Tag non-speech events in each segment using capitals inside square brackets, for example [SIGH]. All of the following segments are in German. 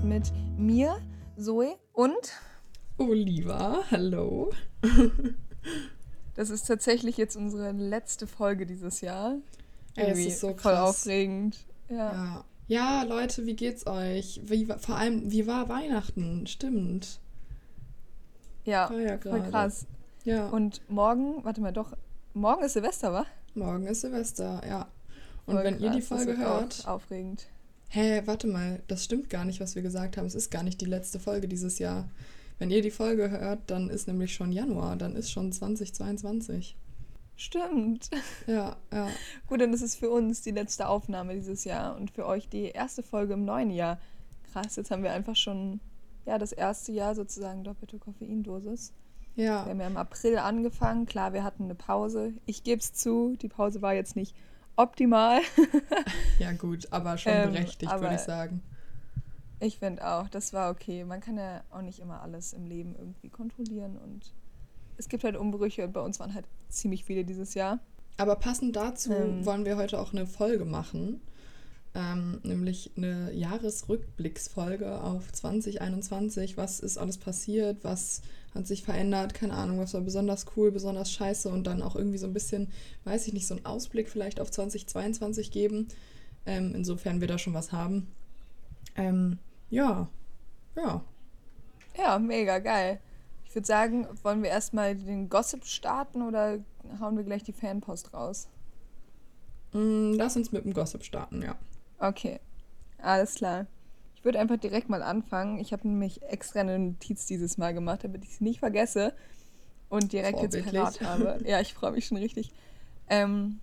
Start mit mir, Zoe und Oliva. Hallo. das ist tatsächlich jetzt unsere letzte Folge dieses Jahr. Ey, es ist so voll krass. aufregend. Ja. Ja. ja, Leute, wie geht's euch? Wie, vor allem, wie war Weihnachten? Stimmt. Ja, ja voll krass. Ja, Und morgen, warte mal, doch, morgen ist Silvester, wa? morgen ist Silvester, ja. Und Voll wenn ihr die krass, das Folge hört, Aufregend. Hä, warte mal, das stimmt gar nicht, was wir gesagt haben. Es ist gar nicht die letzte Folge dieses Jahr. Wenn ihr die Folge hört, dann ist nämlich schon Januar, dann ist schon 2022. Stimmt. Ja, ja. [LAUGHS] Gut, dann ist es für uns die letzte Aufnahme dieses Jahr und für euch die erste Folge im neuen Jahr. Krass, jetzt haben wir einfach schon ja, das erste Jahr sozusagen doppelte Koffeindosis. Wir Ja, haben ja im April angefangen. Klar, wir hatten eine Pause. Ich gebe es zu, die Pause war jetzt nicht optimal. ja gut, aber schon Ähm, berechtigt, aber- würde ich sagen. Ich finde auch, das war okay. Man kann ja auch nicht immer alles im Leben irgendwie kontrollieren und es gibt halt Umbrüche und bei uns waren halt ziemlich viele dieses Jahr. Aber passend dazu Ähm. wollen wir heute auch eine Folge machen, ähm, nämlich eine Jahresrückblicksfolge auf 2021. Was ist alles passiert? Was hat sich verändert? Keine Ahnung, was war besonders cool, besonders scheiße und dann auch irgendwie so ein bisschen, weiß ich nicht, so einen Ausblick vielleicht auf 2022 geben. Ähm, insofern wir da schon was haben. Ähm, ja, ja. Ja, mega geil. Ich würde sagen, wollen wir erstmal den Gossip starten oder hauen wir gleich die Fanpost raus? Mm, lass uns mit dem Gossip starten, ja. Okay, alles klar. Ich würde einfach direkt mal anfangen. Ich habe nämlich extra eine Notiz dieses Mal gemacht, damit ich sie nicht vergesse und direkt jetzt parat habe. [LAUGHS] Ja, ich freue mich schon richtig. Ähm,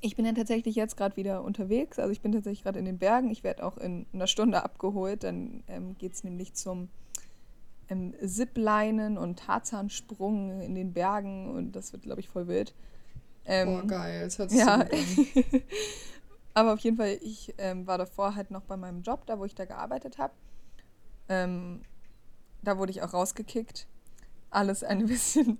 ich bin ja tatsächlich jetzt gerade wieder unterwegs. Also ich bin tatsächlich gerade in den Bergen. Ich werde auch in einer Stunde abgeholt. Dann ähm, geht es nämlich zum ähm, Ziplinen und Tarzansprung in den Bergen und das wird, glaube ich, voll wild. Ähm, Boah, geil, das hört sich ja, so gut an. [LAUGHS] aber auf jeden Fall, ich ähm, war davor halt noch bei meinem Job, da wo ich da gearbeitet habe. Ähm, da wurde ich auch rausgekickt. Alles ein [LAUGHS] bisschen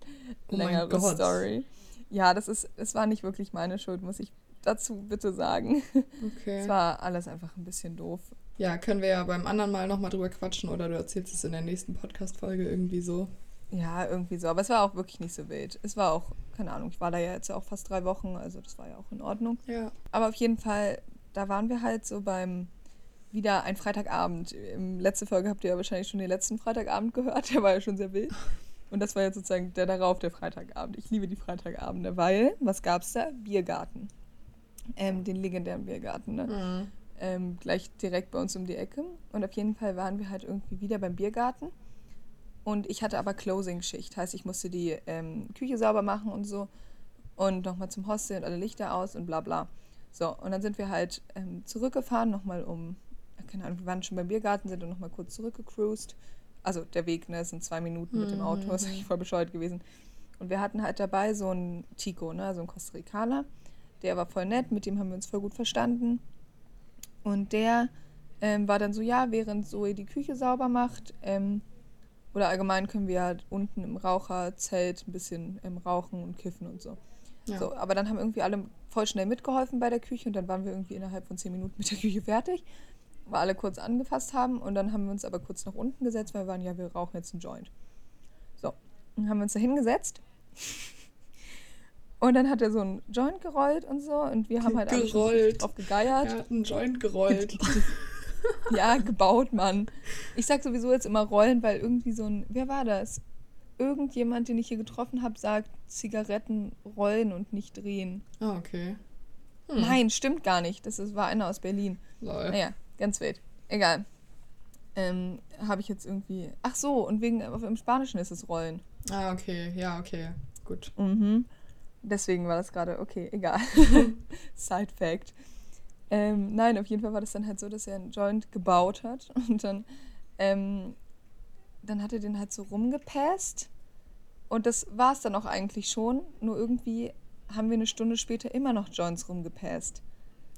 Oh längere. Story. Ja, das ist, es war nicht wirklich meine Schuld, muss ich dazu bitte sagen. [LAUGHS] Es Okay. war alles einfach ein bisschen doof. Ja, können wir ja beim anderen Mal nochmal drüber quatschen oder du erzählst es in der nächsten Podcast-Folge irgendwie so. Ja, irgendwie so. Aber es war auch wirklich nicht so wild. Es war auch, keine Ahnung, ich war da ja jetzt auch fast drei Wochen, also das war ja auch in Ordnung. Ja. Aber auf jeden Fall, da waren wir halt so beim wieder ein Freitagabend. Im letzte Folge habt ihr ja wahrscheinlich schon den letzten Freitagabend gehört, [LAUGHS] der war ja schon sehr wild. Und das war jetzt sozusagen der darauf, der Freitagabend. Ich liebe die Freitagabende, weil, was gab's da? Biergarten. Ähm, den legendären Biergarten, ne? Mhm. ähm, gleich direkt bei uns um die Ecke. Und auf jeden Fall waren wir halt irgendwie wieder beim Biergarten. Und ich hatte aber Closing-Schicht. Heißt, ich musste die ähm, Küche sauber machen und so. Und nochmal zum Hostel und alle Lichter aus und bla bla. So, und dann sind wir halt ähm, zurückgefahren, nochmal um, keine Ahnung, wir waren schon beim Biergarten, sind dann nochmal kurz zurückgecruised. Also der Weg, ne, sind zwei Minuten mit dem Auto, [LAUGHS] ist eigentlich voll bescheuert gewesen. Und wir hatten halt dabei so einen Tico, ne, so einen Costa Ricaner. Der war voll nett, mit dem haben wir uns voll gut verstanden. Und der ähm, war dann so, ja, während Zoe die Küche sauber macht, ähm, oder allgemein können wir halt unten im Raucherzelt ein bisschen ähm, rauchen und kiffen und so. Ja. so. Aber dann haben irgendwie alle voll schnell mitgeholfen bei der Küche und dann waren wir irgendwie innerhalb von zehn Minuten mit der Küche fertig, weil alle kurz angefasst haben und dann haben wir uns aber kurz nach unten gesetzt, weil wir waren, ja, wir rauchen jetzt einen Joint. So, dann haben wir uns da hingesetzt. Und dann hat er so einen Joint gerollt und so und wir haben halt alle drauf gegeiert. Er hat einen Joint gerollt. [LAUGHS] [LAUGHS] Ja, gebaut, Mann. Ich sag sowieso jetzt immer rollen, weil irgendwie so ein. Wer war das? Irgendjemand, den ich hier getroffen habe, sagt Zigaretten rollen und nicht drehen. ah, okay. Nein, stimmt gar nicht. Das ist, war einer aus Berlin. Lol. Naja, ganz wild. Egal. Ähm, habe ich jetzt irgendwie. Ach so, und wegen im Spanischen ist es rollen. Ah, okay. Ja, okay. Gut. Mhm. Deswegen war das gerade, okay, egal. [LAUGHS] Side Fact. Ähm, nein, auf jeden Fall war das dann halt so, dass er einen Joint gebaut hat [LAUGHS] und dann, ähm, dann hat er den halt so rumgepasst und das war es dann auch eigentlich schon, nur irgendwie haben wir eine Stunde später immer noch Joints rumgepasst.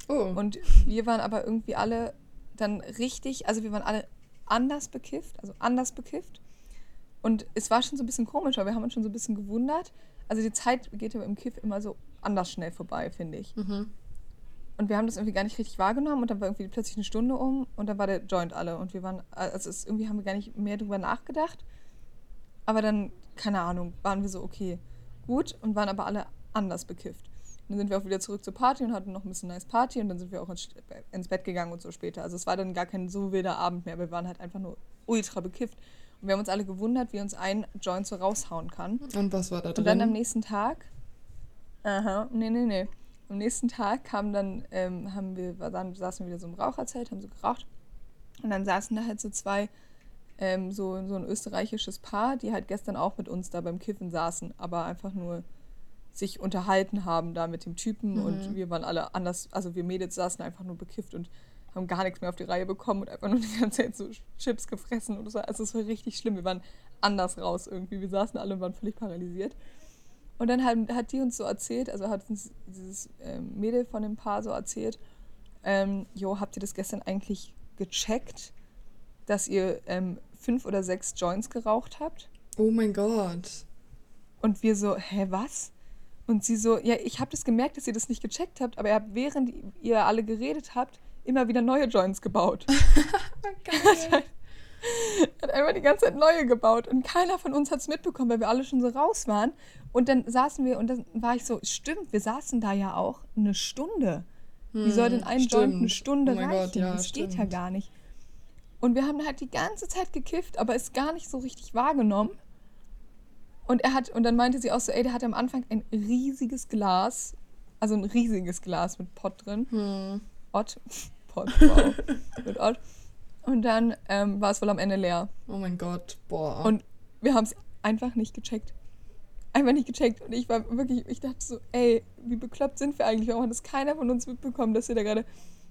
Oh. Und wir waren aber irgendwie alle dann richtig, also wir waren alle anders bekifft, also anders bekifft. Und es war schon so ein bisschen komisch, aber wir haben uns schon so ein bisschen gewundert. Also die Zeit geht aber im Kiff immer so anders schnell vorbei, finde ich. Mhm. Und wir haben das irgendwie gar nicht richtig wahrgenommen und dann war irgendwie plötzlich eine Stunde um und dann war der Joint alle und wir waren, also es, irgendwie haben wir gar nicht mehr drüber nachgedacht. Aber dann, keine Ahnung, waren wir so, okay, gut und waren aber alle anders bekifft. dann sind wir auch wieder zurück zur Party und hatten noch ein bisschen nice Party und dann sind wir auch ins, ins Bett gegangen und so später. Also es war dann gar kein so wilder Abend mehr, wir waren halt einfach nur ultra bekifft. Und wir haben uns alle gewundert, wie uns ein Joint so raushauen kann. Und was war da drin? Und dann am nächsten Tag, aha, nee, nee, nee. Am nächsten Tag kam dann, ähm, haben wir, dann saßen wir wieder so im Raucherzelt, haben so geraucht. Und dann saßen da halt so zwei, ähm, so, so ein österreichisches Paar, die halt gestern auch mit uns da beim Kiffen saßen, aber einfach nur sich unterhalten haben da mit dem Typen Mhm. und wir waren alle anders, also wir Mädels saßen einfach nur bekifft und haben gar nichts mehr auf die Reihe bekommen und einfach nur die ganze Zeit so Chips gefressen und so. Also es war richtig schlimm. Wir waren anders raus irgendwie. Wir saßen alle und waren völlig paralysiert. Und dann hat, hat die uns so erzählt, also hat uns dieses ähm, Mädel von dem Paar so erzählt, ähm, jo, habt ihr das gestern eigentlich gecheckt, dass ihr ähm, fünf oder sechs Joints geraucht habt? Oh mein Gott. Und wir so, hä, was? Und sie so, ja, ich habe das gemerkt, dass ihr das nicht gecheckt habt, aber ihr habt, während ihr alle geredet habt, immer wieder neue Joints gebaut. [LAUGHS] [LAUGHS] Geil. Hat einfach die ganze Zeit neue gebaut und keiner von uns hat es mitbekommen, weil wir alle schon so raus waren. Und dann saßen wir und dann war ich so, stimmt, wir saßen da ja auch eine Stunde. Wie soll denn ein Joint eine Hm, stimmt. Stunde Oh reichen? Gott, ja, das geht ja stimmt. gar nicht. Und wir haben halt die ganze Zeit gekifft, aber es gar nicht so richtig wahrgenommen. Und er hat, und dann meinte sie auch so, ey, der hatte am Anfang ein riesiges Glas, also ein riesiges Glas mit Pott drin. Hm. Ott. [LAUGHS] Pott, wow. [LAUGHS] mit Ott. Und dann ähm, war es wohl am Ende leer. Oh mein Gott, boah. Und wir haben es einfach nicht gecheckt. Einfach nicht gecheckt. Und ich war wirklich, ich dachte so, ey, wie bekloppt sind wir eigentlich? Warum hat das keiner von uns mitbekommen, dass wir da gerade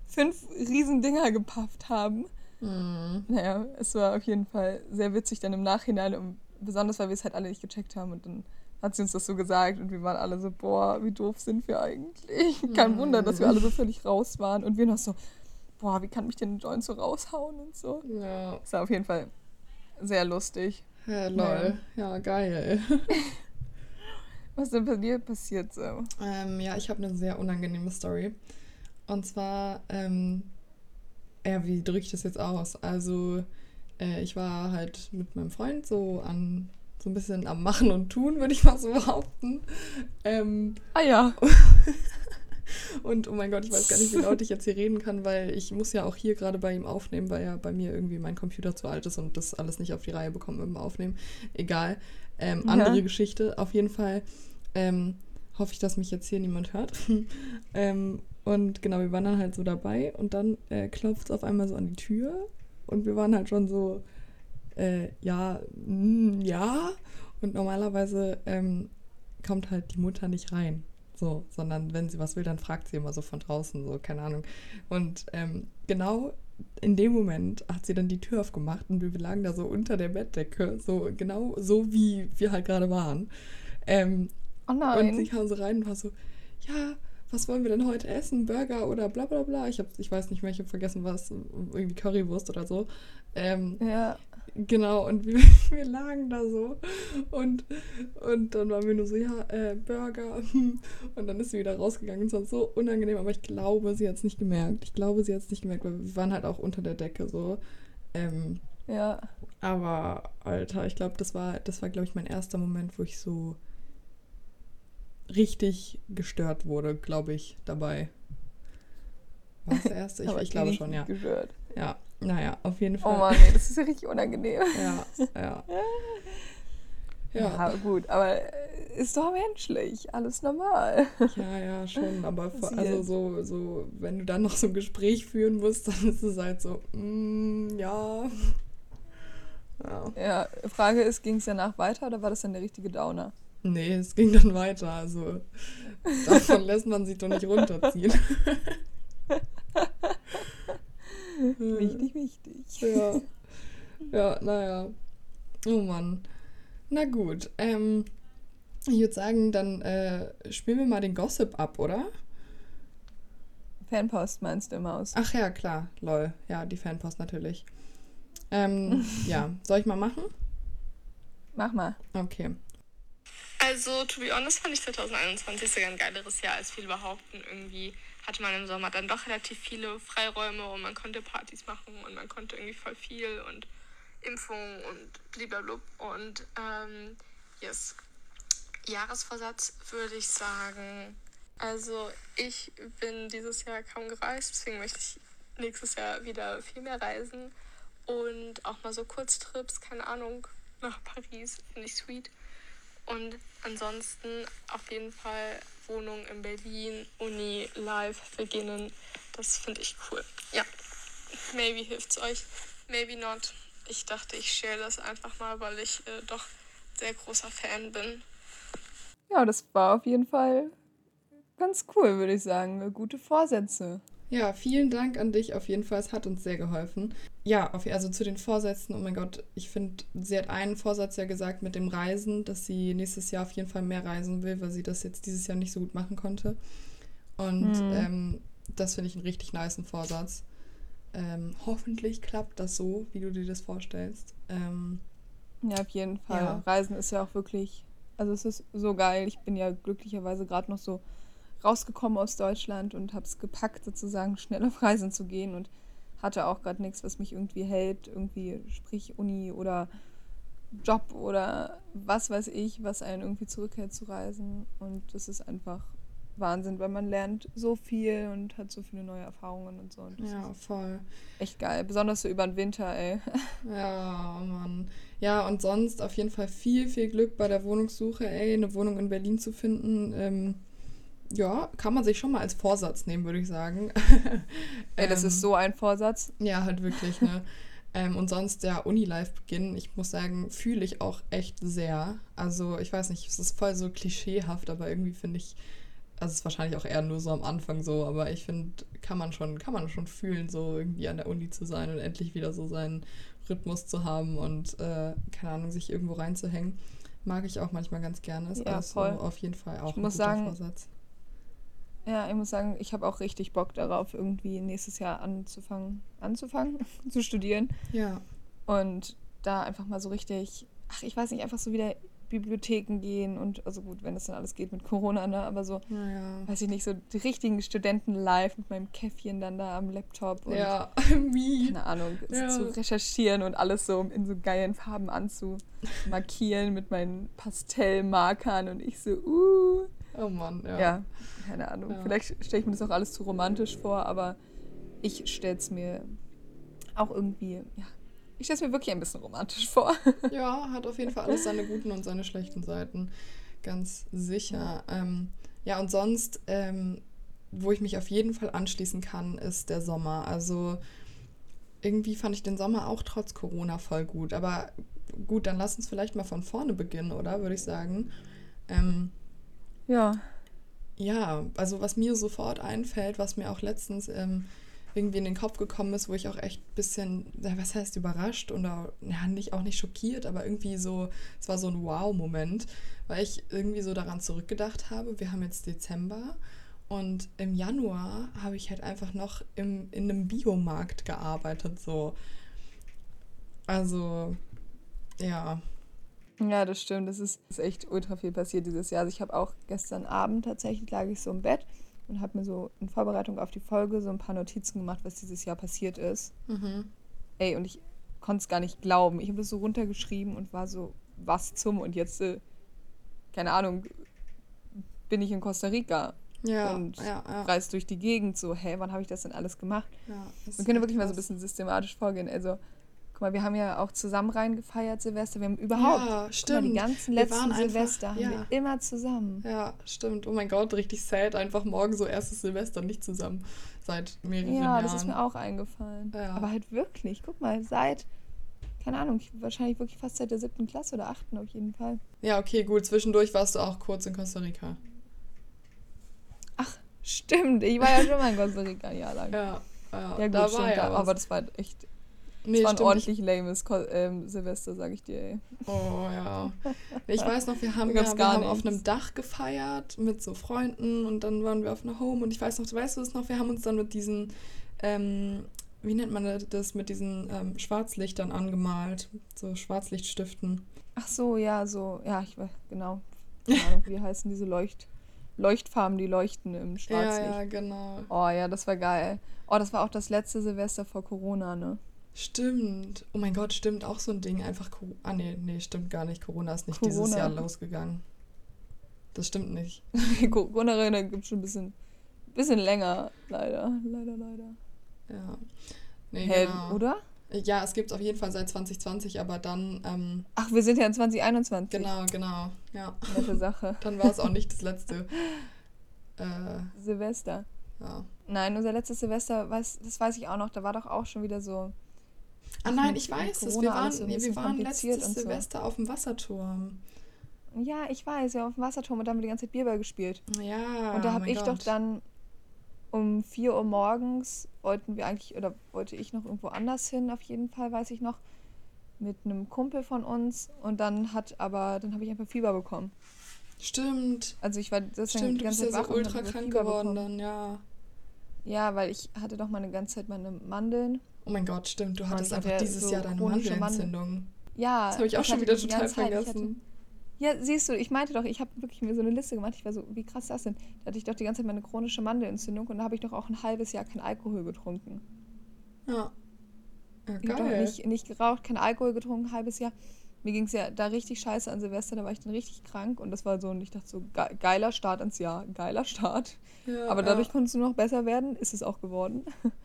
fünf riesen Dinger gepafft haben? hm. Naja, es war auf jeden Fall sehr witzig dann im Nachhinein. Und besonders, weil wir es halt alle nicht gecheckt haben. Und dann hat sie uns das so gesagt und wir waren alle so, boah, wie doof sind wir eigentlich? Kein Wunder, dass wir alle so völlig raus waren. Und wir noch so, boah, wie kann mich denn ein Joint so raushauen und so. Ja. Das war auf jeden Fall sehr lustig. Ja, lol. Ja, geil. [LAUGHS] Was denn bei dir passiert so? Ähm, ja, ich habe eine sehr unangenehme Story. Und zwar, ähm, ja, wie drücke ich das jetzt aus? Also, äh, ich war halt mit meinem Freund so an so ein bisschen am Machen und Tun, würde ich mal so behaupten. Ähm, Ah ja. [LAUGHS] und oh mein Gott, ich weiß gar nicht, wie laut ich jetzt hier reden kann, weil ich muss ja auch hier gerade bei ihm aufnehmen, weil ja bei mir irgendwie mein Computer zu alt ist und das alles nicht auf die Reihe bekommt mit dem Aufnehmen. Egal. Ähm, Ja. andere Geschichte. Auf jeden Fall ähm, hoffe ich, dass mich jetzt hier niemand hört. [LAUGHS] ähm, und genau, wir waren dann halt so dabei und dann äh, klopft es auf einmal so an die Tür und wir waren halt schon so, äh, ja, mm, ja. Und normalerweise ähm, kommt halt die Mutter nicht rein. So, sondern wenn sie was will, dann fragt sie immer so von draußen, so, keine Ahnung. Und ähm, genau in dem Moment hat sie dann die Tür aufgemacht und wir lagen da so unter der Bettdecke, so genau so wie wir halt gerade waren. Ähm, Oh und nein. sie kam so rein und war so, ja, was wollen wir denn heute essen? Burger oder bla bla bla. Ich, hab, ich weiß nicht mehr, ich habe vergessen, was, irgendwie Currywurst oder so. Ähm, ja. Genau, und wir, [LAUGHS] wir lagen da so und, und dann waren wir nur so, ja, äh, Burger. [LAUGHS] Und dann ist sie wieder rausgegangen. Es war so unangenehm, aber ich glaube, sie hat es nicht gemerkt. Ich glaube, sie hat es nicht gemerkt, weil wir waren halt auch unter der Decke so. Ähm, Ja. aber, Alter, ich glaube, das war, das war, glaube ich, mein erster Moment, wo ich so richtig gestört wurde, glaube ich, dabei. War es der erste? Ich, [LAUGHS] ich glaube schon, ja. Gehört. Ja, naja, auf jeden Oh Fall. Mann, nee, das ist ja richtig unangenehm. [LAUGHS] Ja, ja. Ja, Ja, gut, aber äh, ist doch menschlich. Alles normal. ja, ja, schon. Aber [LAUGHS] Passiert. also so, so, wenn du dann noch so ein Gespräch führen musst, [LAUGHS] dann ist es halt so, mm, ja. ja. Ja, Frage ist, ging es danach weiter oder war das dann der richtige Downer? Nee, es ging dann weiter. Also davon lässt man sich doch nicht runterziehen. Wichtig, wichtig. Ja. [LAUGHS] Ja, naja. Oh Mann. Na gut. Ähm, ich würde sagen, dann äh, spielen wir mal den Gossip ab, oder? Fanpost meinst du, Maus? Ach ja, klar. Lol. Ja, die Fanpost natürlich. Ähm, [LAUGHS] ja, soll ich mal machen? Mach mal. Okay. Also Also, to be honest, fand ich 2021 sogar ein geileres Jahr, als viele behaupten. Irgendwie hatte man im Sommer dann doch relativ viele Freiräume und man konnte Partys machen und man konnte irgendwie voll viel und Impfung und blablabla. Und ähm, yes. Jahresvorsatz würde ich sagen. Also, ich bin dieses Jahr kaum gereist, deswegen möchte ich nächstes Jahr wieder viel mehr reisen und auch mal so Kurztrips, keine Ahnung, nach Paris, finde ich sweet. Und ansonsten auf jeden Fall Wohnung in Berlin, Uni, live beginnen. Das finde ich cool. Ja, maybe hilft es euch, maybe not. Ich dachte, ich share das einfach mal, weil ich äh, doch sehr großer Fan bin. Ja, das war auf jeden Fall ganz cool, würde ich sagen. Gute Vorsätze. Ja, vielen Dank an dich auf jeden Fall. Es hat uns sehr geholfen. Ja, auf, also zu den Vorsätzen. Oh mein Gott, ich finde, sie hat einen Vorsatz ja gesagt mit dem Reisen, dass sie nächstes Jahr auf jeden Fall mehr reisen will, weil sie das jetzt dieses Jahr nicht so gut machen konnte. Und mhm. ähm, das finde ich einen richtig niceen Vorsatz. Ähm, hoffentlich klappt das so, wie du dir das vorstellst. Ähm, ja, auf jeden Fall. Ja. Reisen ist ja auch wirklich, also es ist so geil. Ich bin ja glücklicherweise gerade noch so rausgekommen aus Deutschland und habe es gepackt, sozusagen schnell auf Reisen zu gehen und hatte auch gerade nichts, was mich irgendwie hält, irgendwie sprich Uni oder Job oder was weiß ich, was einen irgendwie zurückhält zu reisen. Und das ist einfach Wahnsinn, weil man lernt so viel und hat so viele neue Erfahrungen und so. Und ja, voll. Echt geil, besonders so über den Winter, ey. [LAUGHS] Ja, Mann. Ja, und sonst auf jeden Fall viel, viel Glück bei der Wohnungssuche, ey, eine Wohnung in Berlin zu finden. Ähm, ja, kann man sich schon mal als Vorsatz nehmen, würde ich sagen. [LAUGHS] Ey, das ähm, ist so ein Vorsatz. Ja, halt wirklich, ne? [LAUGHS] ähm, und sonst der Uni-Life beginnen, ich muss sagen, fühle ich auch echt sehr. Also, ich weiß nicht, es ist voll so klischeehaft, aber irgendwie finde ich, also es ist wahrscheinlich auch eher nur so am Anfang so, aber ich finde, kann man schon, kann man schon fühlen, so irgendwie an der Uni zu sein und endlich wieder so seinen Rhythmus zu haben und äh, keine Ahnung, sich irgendwo reinzuhängen. Mag ich auch manchmal ganz gerne. Ist ja, also voll. auf jeden Fall auch ich ein muss guter sagen, Vorsatz. Ja, ich muss sagen, ich habe auch richtig Bock darauf, irgendwie nächstes Jahr anzufangen, anzufangen [LAUGHS] zu studieren. Ja. Und da einfach mal so richtig, ach, ich weiß nicht, einfach so wieder Bibliotheken gehen und, also gut, wenn das dann alles geht mit Corona, ne, aber so, ja. weiß ich nicht, so die richtigen Studenten live mit meinem Käffchen dann da am Laptop und, ja, [LAUGHS] wie? keine Ahnung, ja. zu recherchieren und alles so in so geilen Farben anzumarkieren mit meinen Pastellmarkern und ich so, uh. Oh Mann, ja. Ja, keine Ahnung. Ja. Vielleicht stelle ich mir das auch alles zu romantisch vor, aber ich stelle es mir auch irgendwie, ja, ich stelle es mir wirklich ein bisschen romantisch vor. [LAUGHS] Ja, hat auf jeden Fall alles seine guten und seine schlechten Seiten. Ganz sicher. Ähm, ja, und sonst, ähm, wo ich mich auf jeden Fall anschließen kann, ist der Sommer. Also irgendwie fand ich den Sommer auch trotz Corona voll gut. Aber gut, dann lass uns vielleicht mal von vorne beginnen, oder? Würde ich sagen. Ähm, ja. Ja, also was mir sofort einfällt, was mir auch letztens ähm, irgendwie in den Kopf gekommen ist, wo ich auch echt ein bisschen, was heißt überrascht oder ja, nicht, auch nicht schockiert, aber irgendwie so, es war so ein Wow-Moment, weil ich irgendwie so daran zurückgedacht habe, wir haben jetzt Dezember und im Januar habe ich halt einfach noch im, in einem Biomarkt gearbeitet, so. Also, ja, ja, das stimmt. Das ist, ist echt ultra viel passiert dieses Jahr. Also ich habe auch gestern Abend tatsächlich lag ich so im Bett und habe mir so in Vorbereitung auf die Folge so ein paar Notizen gemacht, was dieses Jahr passiert ist. Mhm. Ey, und ich konnte es gar nicht glauben. Ich habe das so runtergeschrieben und war so, was zum? Und jetzt, äh, keine Ahnung, bin ich in Costa Rica. Ja, und ja, ja. reist durch die Gegend so, hä, wann habe ich das denn alles gemacht? Ja, Wir können wirklich mal so ein bisschen systematisch vorgehen. Also Guck mal, wir haben ja auch zusammen reingefeiert Silvester. Wir haben überhaupt ja, stimmt. Mal, die ganzen letzten Silvester einfach, ja. haben wir immer zusammen. Ja, stimmt. Oh mein Gott, richtig sad. Einfach morgen so erstes Silvester nicht zusammen. Seit mehreren ja, Jahren. Ja, das ist mir auch eingefallen. Ja. Aber halt wirklich, guck mal, seit, keine Ahnung, wahrscheinlich wirklich fast seit der siebten Klasse oder achten auf jeden Fall. Ja, okay, gut. Zwischendurch warst du auch kurz in Costa Rica. Ach, stimmt. Ich war ja schon mal in Costa Rica ein Jahr lang. Ja, ja, ja gut, da stimmt, ja aber das war echt Nee, das war ein ordentlich lames ähm, Silvester, sag ich dir, ey. Oh ja. [LAUGHS] Ich weiß noch, wir haben, ja, wir haben auf einem Dach gefeiert mit so Freunden und dann waren wir auf einer Home und ich weiß noch, du weißt du es noch, wir haben uns dann mit diesen, ähm, wie nennt man das, mit diesen ähm, Schwarzlichtern angemalt, so Schwarzlichtstiften. Ach so, ja, so, ja, ich weiß, genau. keine Ahnung, wie heißen diese Leucht, Leuchtfarben, die leuchten im Schwarzlicht. Ja, ja, genau. Oh ja, das war geil. Oh, das war auch das letzte Silvester vor Corona, ne? Stimmt. Oh mein Gott, stimmt. Auch so ein Ding. Einfach. Co ah, nee, nee, stimmt gar nicht. Corona ist nicht dieses Corona. Jahr losgegangen. Das stimmt nicht. [LAUGHS] Corona gibt es schon ein bisschen, bisschen länger, leider. Leider, leider. Ja. Nee, Hä, genau. oder? Ja, es gibt es auf jeden Fall seit 2020, aber dann. Ähm, Ach, wir sind ja in 2021. genau, genau. Ja. Nette Sache. [LAUGHS] Dann war es auch nicht das letzte. [LAUGHS] Äh, Silvester. ja. Nein, unser letztes Silvester, weiß, das weiß ich auch noch, da war doch auch schon wieder so. Ah nein, ich weiß es. Wir waren, so wir waren letztes so. Silvester auf dem Wasserturm. Ja, ich weiß, ja, auf dem Wasserturm und da haben wir die ganze Zeit Bierball gespielt. Ja. und da oh habe mein ich doch Gott. dann um 4 Uhr morgens wollten wir eigentlich, oder wollte ich noch irgendwo anders hin, auf jeden Fall, weiß ich noch, mit einem Kumpel von uns und dann hat aber, dann habe ich einfach Fieber bekommen. Stimmt. Also ich war deswegen Stimmt, die du ganze bist ja Zeit so wach und ultra krank Fieber geworden bekommen. dann, ja. Ja, weil ich hatte doch mal eine ganze Zeit meine Mandeln. Oh mein Gott, stimmt. Du hattest einfach dieses so Jahr deine Mandelentzündung. Ja, Das habe ich auch ich schon wieder total vergessen. Hatte, ja, siehst du, ich meinte doch, ich habe wirklich mir so eine Liste gemacht. Ich war so, wie krass ist das denn? Da hatte ich doch die ganze Zeit meine chronische Mandelentzündung und da habe ich doch auch ein halbes Jahr kein Alkohol getrunken. Ja. Ja, Ich habe geil. nicht, nicht geraucht, kein Alkohol getrunken, ein halbes Jahr. Mir ging es ja da richtig scheiße an Silvester, da war ich dann richtig krank und das war so, und ich dachte so, ge geiler Start ins Jahr, geiler Start. Ja, Aber dadurch ja. konnte es nur noch besser werden, ist es auch geworden. [LAUGHS]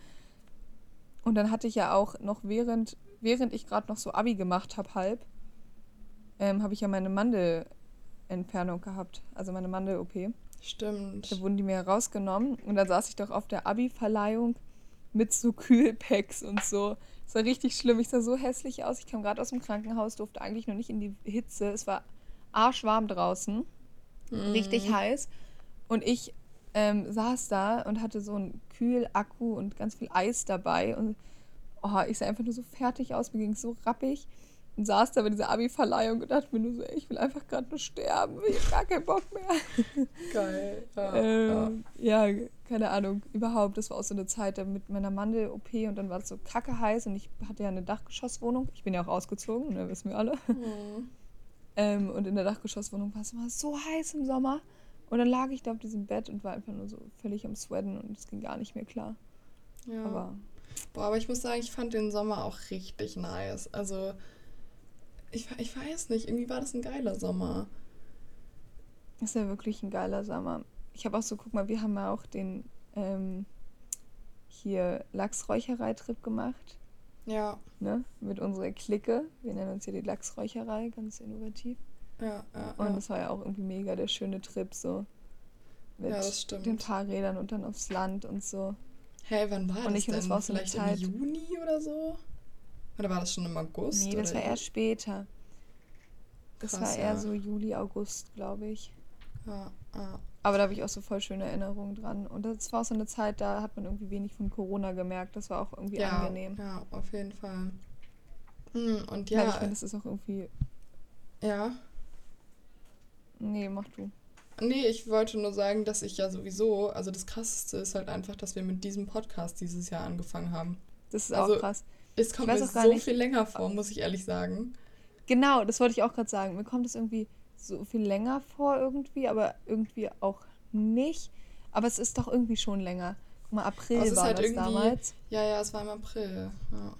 Und dann hatte ich ja auch noch während, während ich gerade noch so Abi gemacht habe, halb, ähm, habe ich ja meine Mandelentfernung gehabt, also meine Mandel-OP. Stimmt. Da wurden die mir rausgenommen und dann saß ich doch auf der Abi-Verleihung mit so [LAUGHS] Kühlpacks und so. Es war richtig schlimm. Ich sah so hässlich aus. Ich kam gerade aus dem Krankenhaus, durfte eigentlich noch nicht in die Hitze. Es war arschwarm draußen, richtig Mhm. heiß. Und ich ähm, saß da und hatte so einen Kühlakku und ganz viel Eis dabei. Und oh, ich sah einfach nur so fertig aus. Mir ging es so rappig. Und saß da bei dieser Abi-Verleihung und dachte mir nur so, ey, ich will einfach gerade nur sterben. Ich hab gar keinen Bock mehr. [LAUGHS] Geil. Ja, Ähm, ja. keine Ahnung, überhaupt. Das war auch so eine Zeit mit meiner Mandel-OP und dann war es so kacke heiß und ich hatte ja eine Dachgeschosswohnung. Ich bin ja auch ausgezogen, ne, wissen wir alle. ja. Mhm. Ähm, und in der Dachgeschosswohnung war es immer so heiß im Sommer. Und dann lag ich da auf diesem Bett und war einfach nur so völlig am Sweaten und es ging gar nicht mehr klar. ja. Aber Boah, aber ich muss sagen, ich fand den Sommer auch richtig nice. Also, ich, ich weiß nicht, irgendwie war das ein geiler Sommer. ist ja wirklich ein geiler Sommer. Ich habe auch so, guck mal, wir haben ja auch den ähm, hier Lachsräucherei-Trip gemacht. Ja, ne? Mit unserer Clique. Wir nennen uns ja die Lachsräucherei, ganz innovativ. Ja, ja. Und das war ja auch irgendwie mega der schöne Trip, so. Mit Ja, das stimmt. den Fahrrädern und dann aufs Land und so. Hey, wann war Und das ich finde, denn? das war auch so eine Vielleicht Zeit- im Juni oder so? Oder war das schon im August? Nee, das war erst später. Das Krass, war eher ja. so Juli, August, glaube ich. Ja, ja. Aber da habe ich auch so voll schöne Erinnerungen dran. Und das war auch so eine Zeit, da hat man irgendwie wenig von Corona gemerkt. Das war auch irgendwie ja, angenehm. Ja, auf jeden Fall. Hm, und Weil ja, ich finde, das ist auch irgendwie. ja. Nee, mach du. Nee, ich wollte nur sagen, dass ich ja sowieso, also das Krasseste ist halt einfach, dass wir mit diesem Podcast dieses Jahr angefangen haben. Das ist Also, auch krass. Es kommt mir so nicht- viel länger vor, muss ich ehrlich sagen. Genau, das wollte ich auch gerade sagen. Mir kommt es irgendwie so viel länger vor irgendwie, aber irgendwie auch nicht. Aber es ist doch irgendwie schon länger. Guck mal, April war halt das damals. Ja, ja, es war im April. Ja.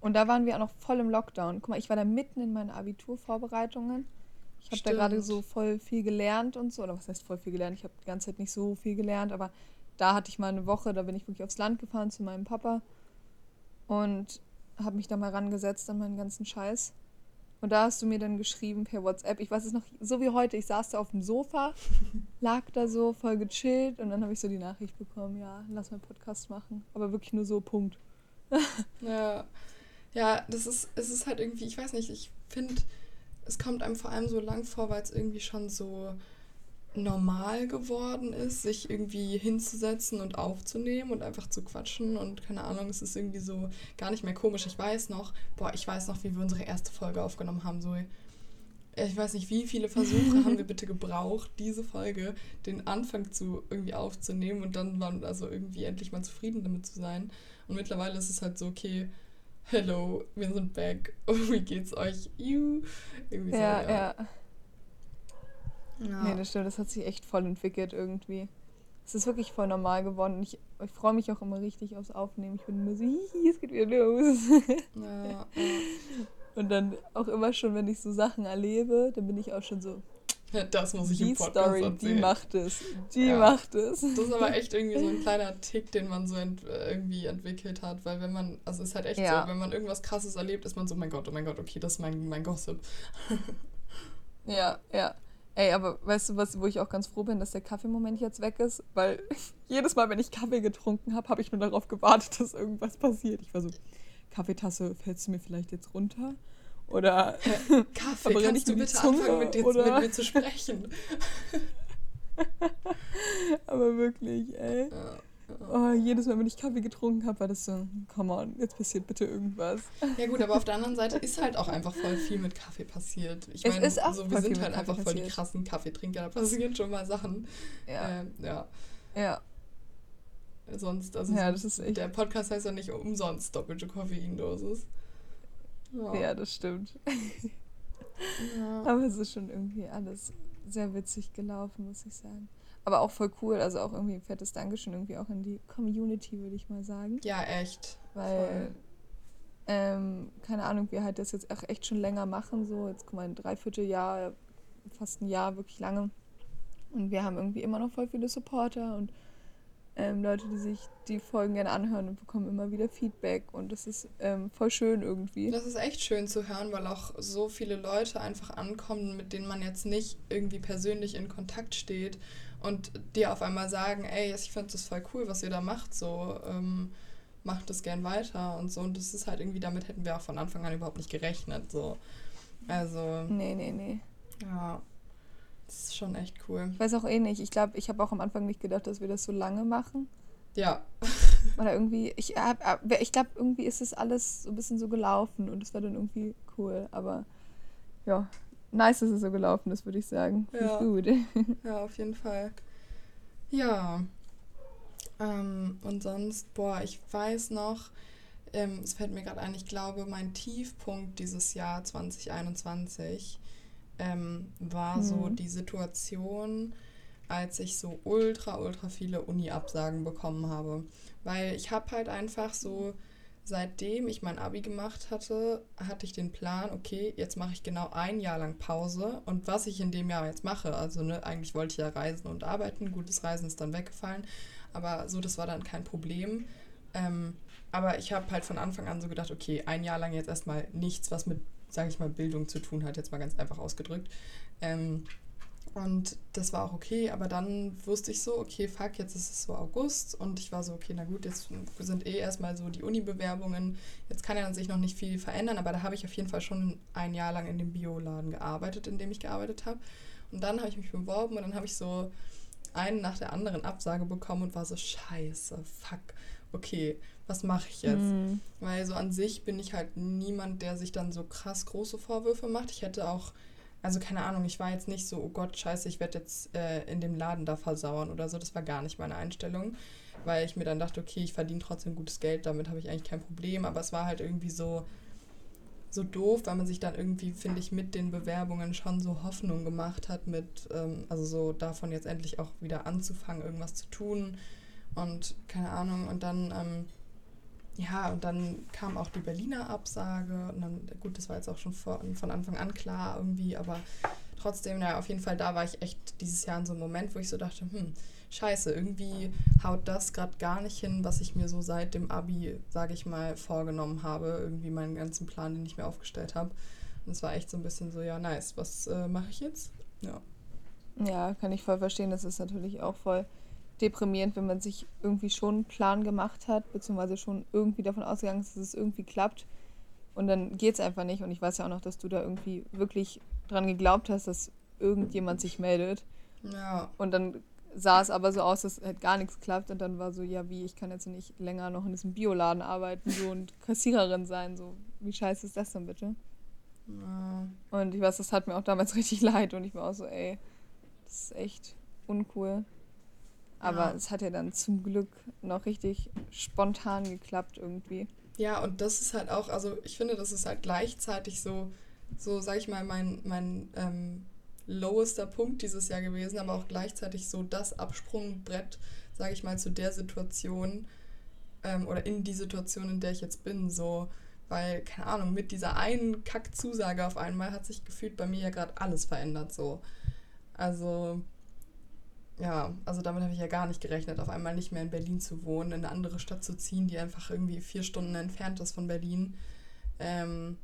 Und da waren wir auch noch voll im Lockdown. Guck mal, ich war da mitten in meinen Abiturvorbereitungen. Ich habe da gerade so voll viel gelernt und so. Oder was heißt voll viel gelernt? Ich habe die ganze Zeit nicht so viel gelernt, aber da hatte ich mal eine Woche, da bin ich wirklich aufs Land gefahren zu meinem Papa und habe mich da mal rangesetzt an meinen ganzen Scheiß. Und da hast du mir dann geschrieben per WhatsApp. Ich weiß es noch so wie heute. Ich saß da auf dem Sofa, [LAUGHS] lag da so voll gechillt und dann habe ich so die Nachricht bekommen, ja, lass mal einen Podcast machen. Aber wirklich nur so, Punkt. [LAUGHS] Ja, ja, das ist, es ist halt irgendwie, ich weiß nicht, ich finde, es kommt einem vor allem so lang vor, weil es irgendwie schon so normal geworden ist, sich irgendwie hinzusetzen und aufzunehmen und einfach zu quatschen und keine Ahnung, es ist irgendwie so gar nicht mehr komisch. Ich weiß noch, boah, ich weiß noch, wie wir unsere erste Folge aufgenommen haben, so. Ich weiß nicht, wie viele Versuche haben wir [LAUGHS] bitte gebraucht, diese Folge, den Anfang zu irgendwie aufzunehmen und dann waren also irgendwie endlich mal zufrieden damit zu sein. Und mittlerweile ist es halt so, okay, hello, wir sind back. [LAUGHS] Oh, wie geht's euch? You. Irgendwie so, ja, ja. Ja. Nee, das stimmt, das hat sich echt voll entwickelt irgendwie. Es ist wirklich voll normal geworden. Ich, ich freue mich auch immer richtig aufs Aufnehmen. Ich bin immer so, hihi, es geht wieder los. [LAUGHS] Ja, ja. Und dann auch immer schon, wenn ich so Sachen erlebe, dann bin ich auch schon so, [LAUGHS] das muss ich die im Podcast Story, erzählen. Die macht es. Die ja. macht es. Das ist aber echt irgendwie so ein [LAUGHS] kleiner Tick, den man so ent irgendwie entwickelt hat. Weil wenn man, also es ist halt echt ja. so, wenn man irgendwas krasses erlebt, ist man so, mein Gott, oh mein Gott, okay, das ist mein, mein Gossip. [LAUGHS] ja, ja. Ey, aber weißt du was, wo ich auch ganz froh bin, dass der Kaffeemoment jetzt weg ist? Weil jedes Mal, wenn ich Kaffee getrunken habe, habe ich nur darauf gewartet, dass irgendwas passiert. Ich war so, Kaffeetasse, fällst du mir vielleicht jetzt runter? Oder äh, Kaffee, kannst du bitte Zunge, anfangen, mit, dir, mit mir zu sprechen? [LAUGHS] Aber wirklich, ey. Ja, Oh, jedes Mal, wenn ich Kaffee getrunken habe, war das so, come on, jetzt passiert bitte irgendwas. Ja gut, aber auf der anderen Seite ist halt auch einfach voll viel mit Kaffee passiert. Ich meine, so, wir sind halt einfach voll die krassen Kaffeetrinker, da passieren schon mal Sachen. Ja. Ähm, ja. ja. Sonst, also ja, so, der Podcast heißt ja nicht umsonst doppelte Koffeindosis. Ja, ja das stimmt. [LAUGHS] Ja. Aber es ist schon irgendwie alles sehr witzig gelaufen, muss ich sagen. Aber auch voll cool, also auch irgendwie ein fettes Dankeschön irgendwie auch in die Community, würde ich mal sagen. Ja, echt. Weil, ähm, keine Ahnung, wir halt das jetzt auch echt schon länger machen, so jetzt guck mal, ein Dreivierteljahr, fast ein Jahr, wirklich lange. Und wir haben irgendwie immer noch voll viele Supporter und ähm, Leute, die sich die Folgen gerne anhören und bekommen immer wieder Feedback und das ist ähm, voll schön irgendwie. Das ist echt schön zu hören, weil auch so viele Leute einfach ankommen, mit denen man jetzt nicht irgendwie persönlich in Kontakt steht und dir auf einmal sagen, ey, ich finde das voll cool, was ihr da macht, so ähm, macht das gern weiter und so und das ist halt irgendwie, damit hätten wir auch von Anfang an überhaupt nicht gerechnet, so. Also. Nee, nee, nee. Ja. Das ist schon echt cool. Ich weiß auch eh nicht. Ich glaube, ich habe auch am Anfang nicht gedacht, dass wir das so lange machen. Ja. [LAUGHS] Oder irgendwie, ich, ich glaube, irgendwie ist das alles so ein bisschen so gelaufen und es war dann irgendwie cool. Aber ja, nice, dass es so gelaufen ist, würde ich sagen. Ja. Gut. [LAUGHS] Ja, auf jeden Fall. Ja. Ähm, und sonst, boah, ich weiß noch, ähm, es fällt mir gerade ein, ich glaube, mein Tiefpunkt dieses Jahr 2021 ähm, war mhm. so die Situation, als ich so ultra, ultra viele Uni-Absagen bekommen habe. Weil ich habe halt einfach so, seitdem ich mein Abi gemacht hatte, hatte ich den Plan, okay, jetzt mache ich genau ein Jahr lang Pause. Und was ich in dem Jahr jetzt mache, also ne, eigentlich wollte ich ja reisen und arbeiten, gutes Reisen ist dann weggefallen. Aber so, das war dann kein Problem. Ähm, aber ich habe halt von Anfang an so gedacht, okay, ein Jahr lang jetzt erstmal nichts, was mit sage ich mal, Bildung zu tun hat, jetzt mal ganz einfach ausgedrückt. Ähm, und das war auch okay, aber dann wusste ich so, okay, fuck, jetzt ist es so August und ich war so, okay, na gut, jetzt sind eh erstmal so die Uni-Bewerbungen. Jetzt kann ja an sich noch nicht viel verändern, aber da habe ich auf jeden Fall schon ein Jahr lang in dem Bioladen gearbeitet, in dem ich gearbeitet habe. Und dann habe ich mich beworben und dann habe ich so einen nach der anderen Absage bekommen und war so, scheiße, fuck, okay, was mache ich jetzt? Mhm. Weil so an sich bin ich halt niemand, der sich dann so krass große Vorwürfe macht. Ich hätte auch, also keine Ahnung, ich war jetzt nicht so, oh Gott, scheiße, ich werde jetzt äh, in dem Laden da versauern oder so. Das war gar nicht meine Einstellung, weil ich mir dann dachte, okay, ich verdiene trotzdem gutes Geld, damit habe ich eigentlich kein Problem. Aber es war halt irgendwie so, so doof, weil man sich dann irgendwie, finde ich, mit den Bewerbungen schon so Hoffnung gemacht hat, mit, ähm, also so davon jetzt endlich auch wieder anzufangen, irgendwas zu tun. Und keine Ahnung, und dann ähm, ja, und dann kam auch die Berliner Absage. Und dann, gut, das war jetzt auch schon von, von Anfang an klar irgendwie, aber trotzdem, naja, auf jeden Fall, da war ich echt dieses Jahr in so einem Moment, wo ich so dachte, hm, scheiße, irgendwie haut das gerade gar nicht hin, was ich mir so seit dem Abi, sage ich mal, vorgenommen habe. Irgendwie meinen ganzen Plan, den ich mir aufgestellt habe. Und es war echt so ein bisschen so, ja, nice, was äh, mache ich jetzt? Ja. Ja, kann ich voll verstehen. Das ist natürlich auch voll deprimierend, wenn man sich irgendwie schon einen Plan gemacht hat, beziehungsweise schon irgendwie davon ausgegangen ist, dass es irgendwie klappt. Und dann geht es einfach nicht. Und ich weiß ja auch noch, dass du da irgendwie wirklich dran geglaubt hast, dass irgendjemand sich meldet. Ja. Und dann sah es aber so aus, dass halt gar nichts klappt. Und dann war so, ja, wie, ich kann jetzt nicht länger noch in diesem Bioladen arbeiten so und [LAUGHS] Kassiererin sein. So, wie scheiße ist das denn bitte? Ja. Und ich weiß, das hat mir auch damals [LAUGHS] richtig leid. Und ich war auch so, ey, das ist echt uncool. Aber ja. es hat ja dann zum Glück noch richtig spontan geklappt irgendwie. Ja, und das ist halt auch, also ich finde, das ist halt gleichzeitig so, so sag ich mal, mein, mein ähm, lowester Punkt dieses Jahr gewesen, aber auch gleichzeitig so das Absprungbrett, sage ich mal, zu der Situation ähm, oder in die Situation, in der ich jetzt bin, so. Weil, keine Ahnung, mit dieser einen Kackzusage auf einmal hat sich gefühlt bei mir ja gerade alles verändert, so. Also, ja, also damit habe ich ja gar nicht gerechnet, auf einmal nicht mehr in Berlin zu wohnen, in eine andere Stadt zu ziehen, die einfach irgendwie vier Stunden entfernt ist von Berlin. Ähm,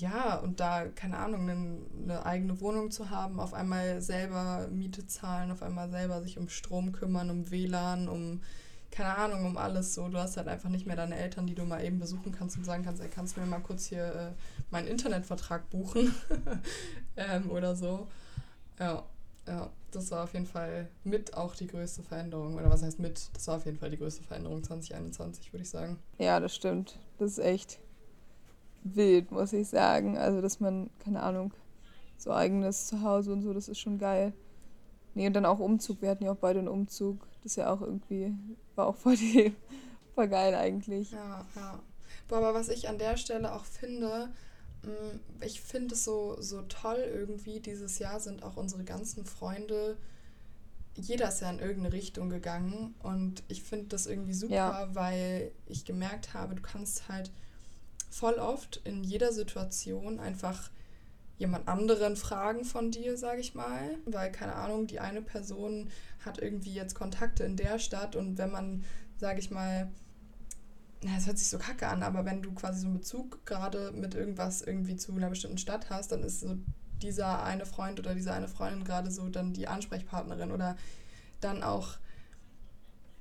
ja, und da, keine Ahnung, eine, eigene Wohnung zu haben, auf einmal selber Miete zahlen, auf einmal selber sich um Strom kümmern, um WLAN, um, keine Ahnung, um alles so. Du hast halt einfach nicht mehr deine Eltern, die du mal eben besuchen kannst und sagen kannst, ey, kannst du mir mal kurz hier äh, meinen Internetvertrag buchen [LAUGHS] ähm, oder so. Ja, ja, das war auf jeden Fall mit auch die größte Veränderung. Oder was heißt mit? Das war auf jeden Fall die größte Veränderung 2021, würde ich sagen. Ja, das stimmt. Das ist echt wild, muss ich sagen. Also, dass man, keine Ahnung, so eigenes Zuhause und so, das ist schon geil. Nee, und dann auch Umzug. Wir hatten ja auch beide einen Umzug. Das ist ja auch irgendwie, war auch voll, die, [LAUGHS] voll geil eigentlich. Ja, ja. Boah, aber was ich an der Stelle auch finde, mm, ich finde es so, so toll irgendwie, dieses Jahr sind auch unsere ganzen Freunde, jeder ist ja in irgendeine Richtung gegangen und ich finde das irgendwie super, ja. weil ich gemerkt habe, du kannst halt voll oft in jeder Situation einfach jemand anderen fragen von dir, sage ich mal, weil keine Ahnung, die eine Person hat irgendwie jetzt Kontakte in der Stadt und wenn man, sage ich mal, na, es hört sich so kacke an, aber wenn du quasi so einen Bezug gerade mit irgendwas irgendwie zu einer bestimmten Stadt hast, dann ist so dieser eine Freund oder diese eine Freundin gerade so dann die Ansprechpartnerin oder dann auch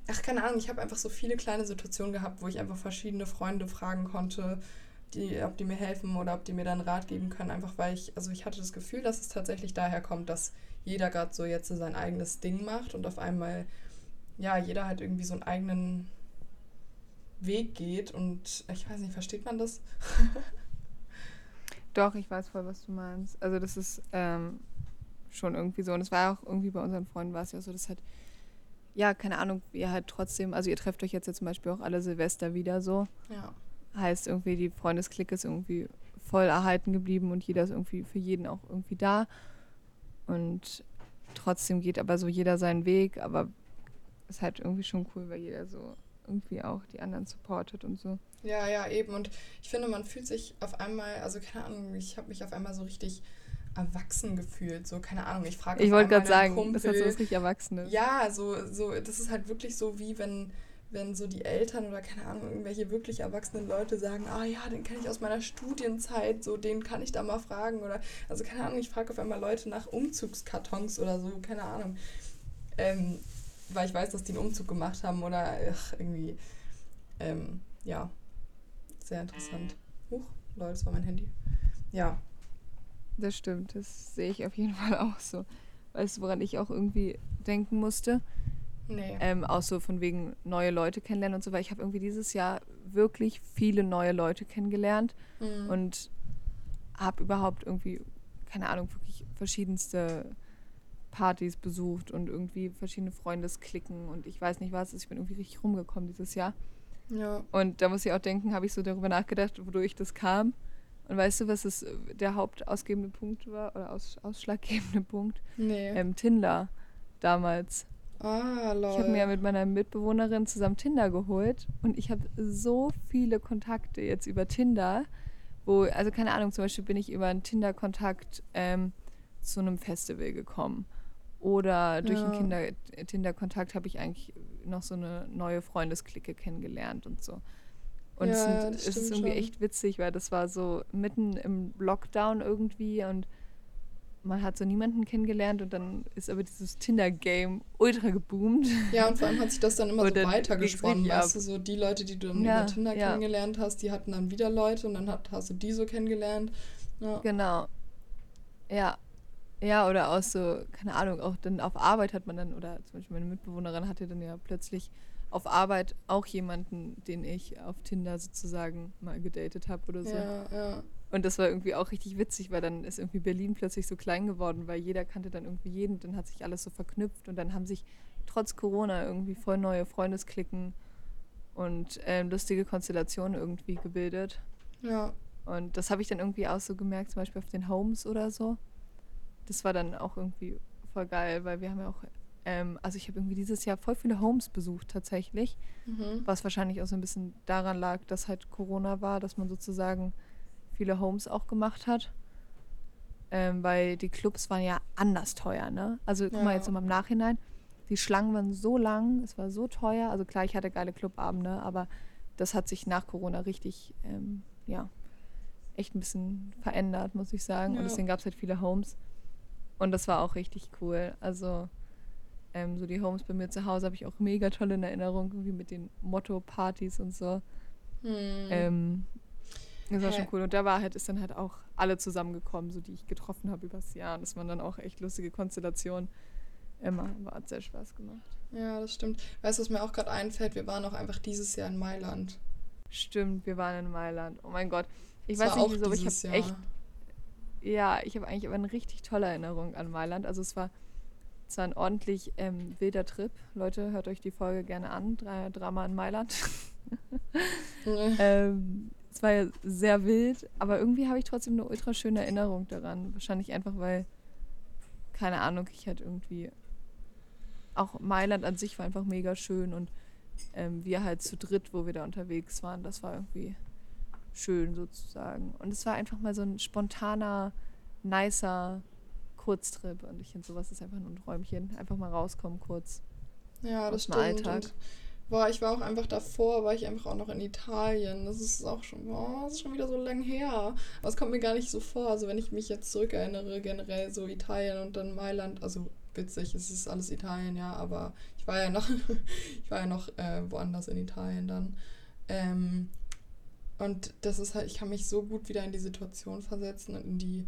ach, keine Ahnung, ich habe einfach so viele kleine Situationen gehabt, wo ich einfach verschiedene Freunde fragen konnte, die, ob die mir helfen oder ob die mir dann Rat geben können, einfach weil ich, also ich hatte das Gefühl, dass es tatsächlich daher kommt, dass jeder gerade so jetzt sein eigenes Ding macht und auf einmal, ja, jeder halt irgendwie so einen eigenen Weg geht und ich weiß nicht, versteht man das? [LAUGHS] Doch, ich weiß voll, was du meinst. Also das ist ähm, schon irgendwie so und es war auch irgendwie bei unseren Freunden war es ja so, dass halt ja, keine Ahnung, ihr halt trotzdem, also ihr trefft euch jetzt ja zum Beispiel auch alle Silvester wieder so. Ja. Heißt irgendwie, die Freundesklicke ist irgendwie voll erhalten geblieben und jeder ist irgendwie für jeden auch irgendwie da. Und trotzdem geht aber so jeder seinen Weg, aber ist halt irgendwie schon cool, weil jeder so irgendwie auch die anderen supportet und so. Ja, ja, eben. Und ich finde, man fühlt sich auf einmal, also keine Ahnung, ich habe mich auf einmal so richtig erwachsen gefühlt. So, keine Ahnung, ich frage Ich wollte gerade sagen, Kumpel, das hat so was richtig Erwachsenes. Ja, so, so, das ist halt wirklich so, wie wenn, wenn so die Eltern oder keine Ahnung, irgendwelche wirklich erwachsenen Leute sagen, ah ja, den kenne ich aus meiner Studienzeit, so den kann ich da mal fragen. Oder, also keine Ahnung, ich frage auf einmal Leute nach Umzugskartons oder so, keine Ahnung. Ähm, weil ich weiß, dass die einen Umzug gemacht haben oder ach, irgendwie, ähm, ja, sehr interessant. Huch, Leute, das war mein Handy. Ja, das stimmt, das sehe ich auf jeden [LAUGHS] Fall auch so. Weißt du, woran ich auch irgendwie denken musste? Nee. Ähm, auch so von wegen neue Leute kennenlernen und so, weil ich habe irgendwie dieses Jahr wirklich viele neue Leute kennengelernt mhm. und habe überhaupt irgendwie, keine Ahnung, wirklich verschiedenste Partys besucht und irgendwie verschiedene Freundesklicken und ich weiß nicht was. Ich bin irgendwie richtig rumgekommen dieses Jahr. Ja. Und da muss ich auch denken, habe ich so darüber nachgedacht, wodurch das kam. Und weißt du, was es äh, der hauptausgebende Punkt war oder aus, ausschlaggebende Punkt? Nee. Ähm, Tinder damals. Ah, lol. Ich habe mir ja mit meiner Mitbewohnerin zusammen Tinder geholt und ich habe so viele Kontakte jetzt über Tinder, wo, also keine Ahnung, zum Beispiel bin ich über einen Tinder-Kontakt ähm, zu einem Festival gekommen. Oder durch ja. einen Tinder-Kontakt habe ich eigentlich noch so eine neue Freundesklicke kennengelernt und so. Und ja, es, sind, es ist irgendwie schon. echt witzig, weil das war so mitten im Lockdown irgendwie und man hat so niemanden kennengelernt und dann ist aber dieses Tinder-Game ultra geboomt. Ja, und vor allem hat sich das dann immer [LAUGHS] so weitergesponnen, weißt du, so die Leute, die du dann ja, über Tinder ja. kennengelernt hast, die hatten dann wieder Leute und dann hat, hast du die so kennengelernt. Ja. Genau. Ja. Ja, oder auch so, keine Ahnung, auch dann auf Arbeit hat man dann, oder zum Beispiel meine Mitbewohnerin hatte dann ja plötzlich auf Arbeit auch jemanden, den ich auf Tinder sozusagen mal gedatet habe oder so. Ja, ja. Und das war irgendwie auch richtig witzig, weil dann ist irgendwie Berlin plötzlich so klein geworden, weil jeder kannte dann irgendwie jeden, dann hat sich alles so verknüpft und dann haben sich trotz Corona irgendwie voll neue Freundesklicken und äh, lustige Konstellationen irgendwie gebildet. Ja. Und das habe ich dann irgendwie auch so gemerkt, zum Beispiel auf den Homes oder so. das war dann auch irgendwie voll geil, weil wir haben ja auch, ähm, also ich habe irgendwie dieses Jahr voll viele Homes besucht tatsächlich, Mhm. was wahrscheinlich auch so ein bisschen daran lag, dass halt Corona war, dass man sozusagen viele Homes auch gemacht hat. Ähm, weil die Clubs waren ja anders teuer, ne? Also guck mal Ja. jetzt nochmal im Nachhinein. Die Schlangen waren so lang, es war so teuer. Also klar, ich hatte geile Clubabende, aber das hat sich nach Corona richtig, ähm, ja, echt ein bisschen verändert, muss ich sagen. Ja. Und deswegen gab es halt viele Homes. Und das war auch richtig cool. Also ähm, so die Homes bei mir zu Hause habe ich auch mega toll in Erinnerung, irgendwie mit den Motto-Partys und so. Hm. Ähm, das war Hä? schon cool. Und da war halt, ist dann halt auch alle zusammengekommen, so die ich getroffen habe übers Jahr. Das waren dann auch echt lustige Konstellationen. Immer, aber hat sehr Spaß gemacht. Ja, das stimmt. Weißt du, was mir auch gerade einfällt? Wir waren auch einfach dieses Jahr in Mailand. Stimmt, wir waren in Mailand. Oh mein Gott. Ich Das weiß war nicht wieso, aber ich habe echt, ja, ich habe eigentlich aber eine richtig tolle Erinnerung an Mailand. Also es war zwar ein ordentlich ähm, wilder Trip. Leute, hört euch die Folge gerne an. Dra Drama in Mailand. Jahr. ähm, es war ja sehr wild, aber irgendwie habe ich trotzdem eine ultra schöne Erinnerung daran. Wahrscheinlich einfach, weil, keine Ahnung, ich halt irgendwie. Auch Mailand an sich war einfach mega schön und ähm, wir halt zu dritt, wo wir da unterwegs waren, das war irgendwie schön sozusagen. Und es war einfach mal so ein spontaner, nicer Kurztrip und ich finde, sowas ist einfach nur ein Träumchen. Einfach mal rauskommen kurz. Ja, das stimmt. Alltag. Und war, ich war auch einfach davor, war ich einfach auch noch in Italien. Das ist auch schon, oh, das ist schon wieder so lang her. Aber es kommt mir gar nicht so vor. Also wenn ich mich jetzt zurückerinnere, generell so Italien und dann Mailand, also witzig, es ist alles Italien, ja, aber ich war ja noch, [LAUGHS] ich war ja noch äh, woanders in Italien dann. Ähm, und das ist halt, ich kann mich so gut wieder in die Situation versetzen und in die,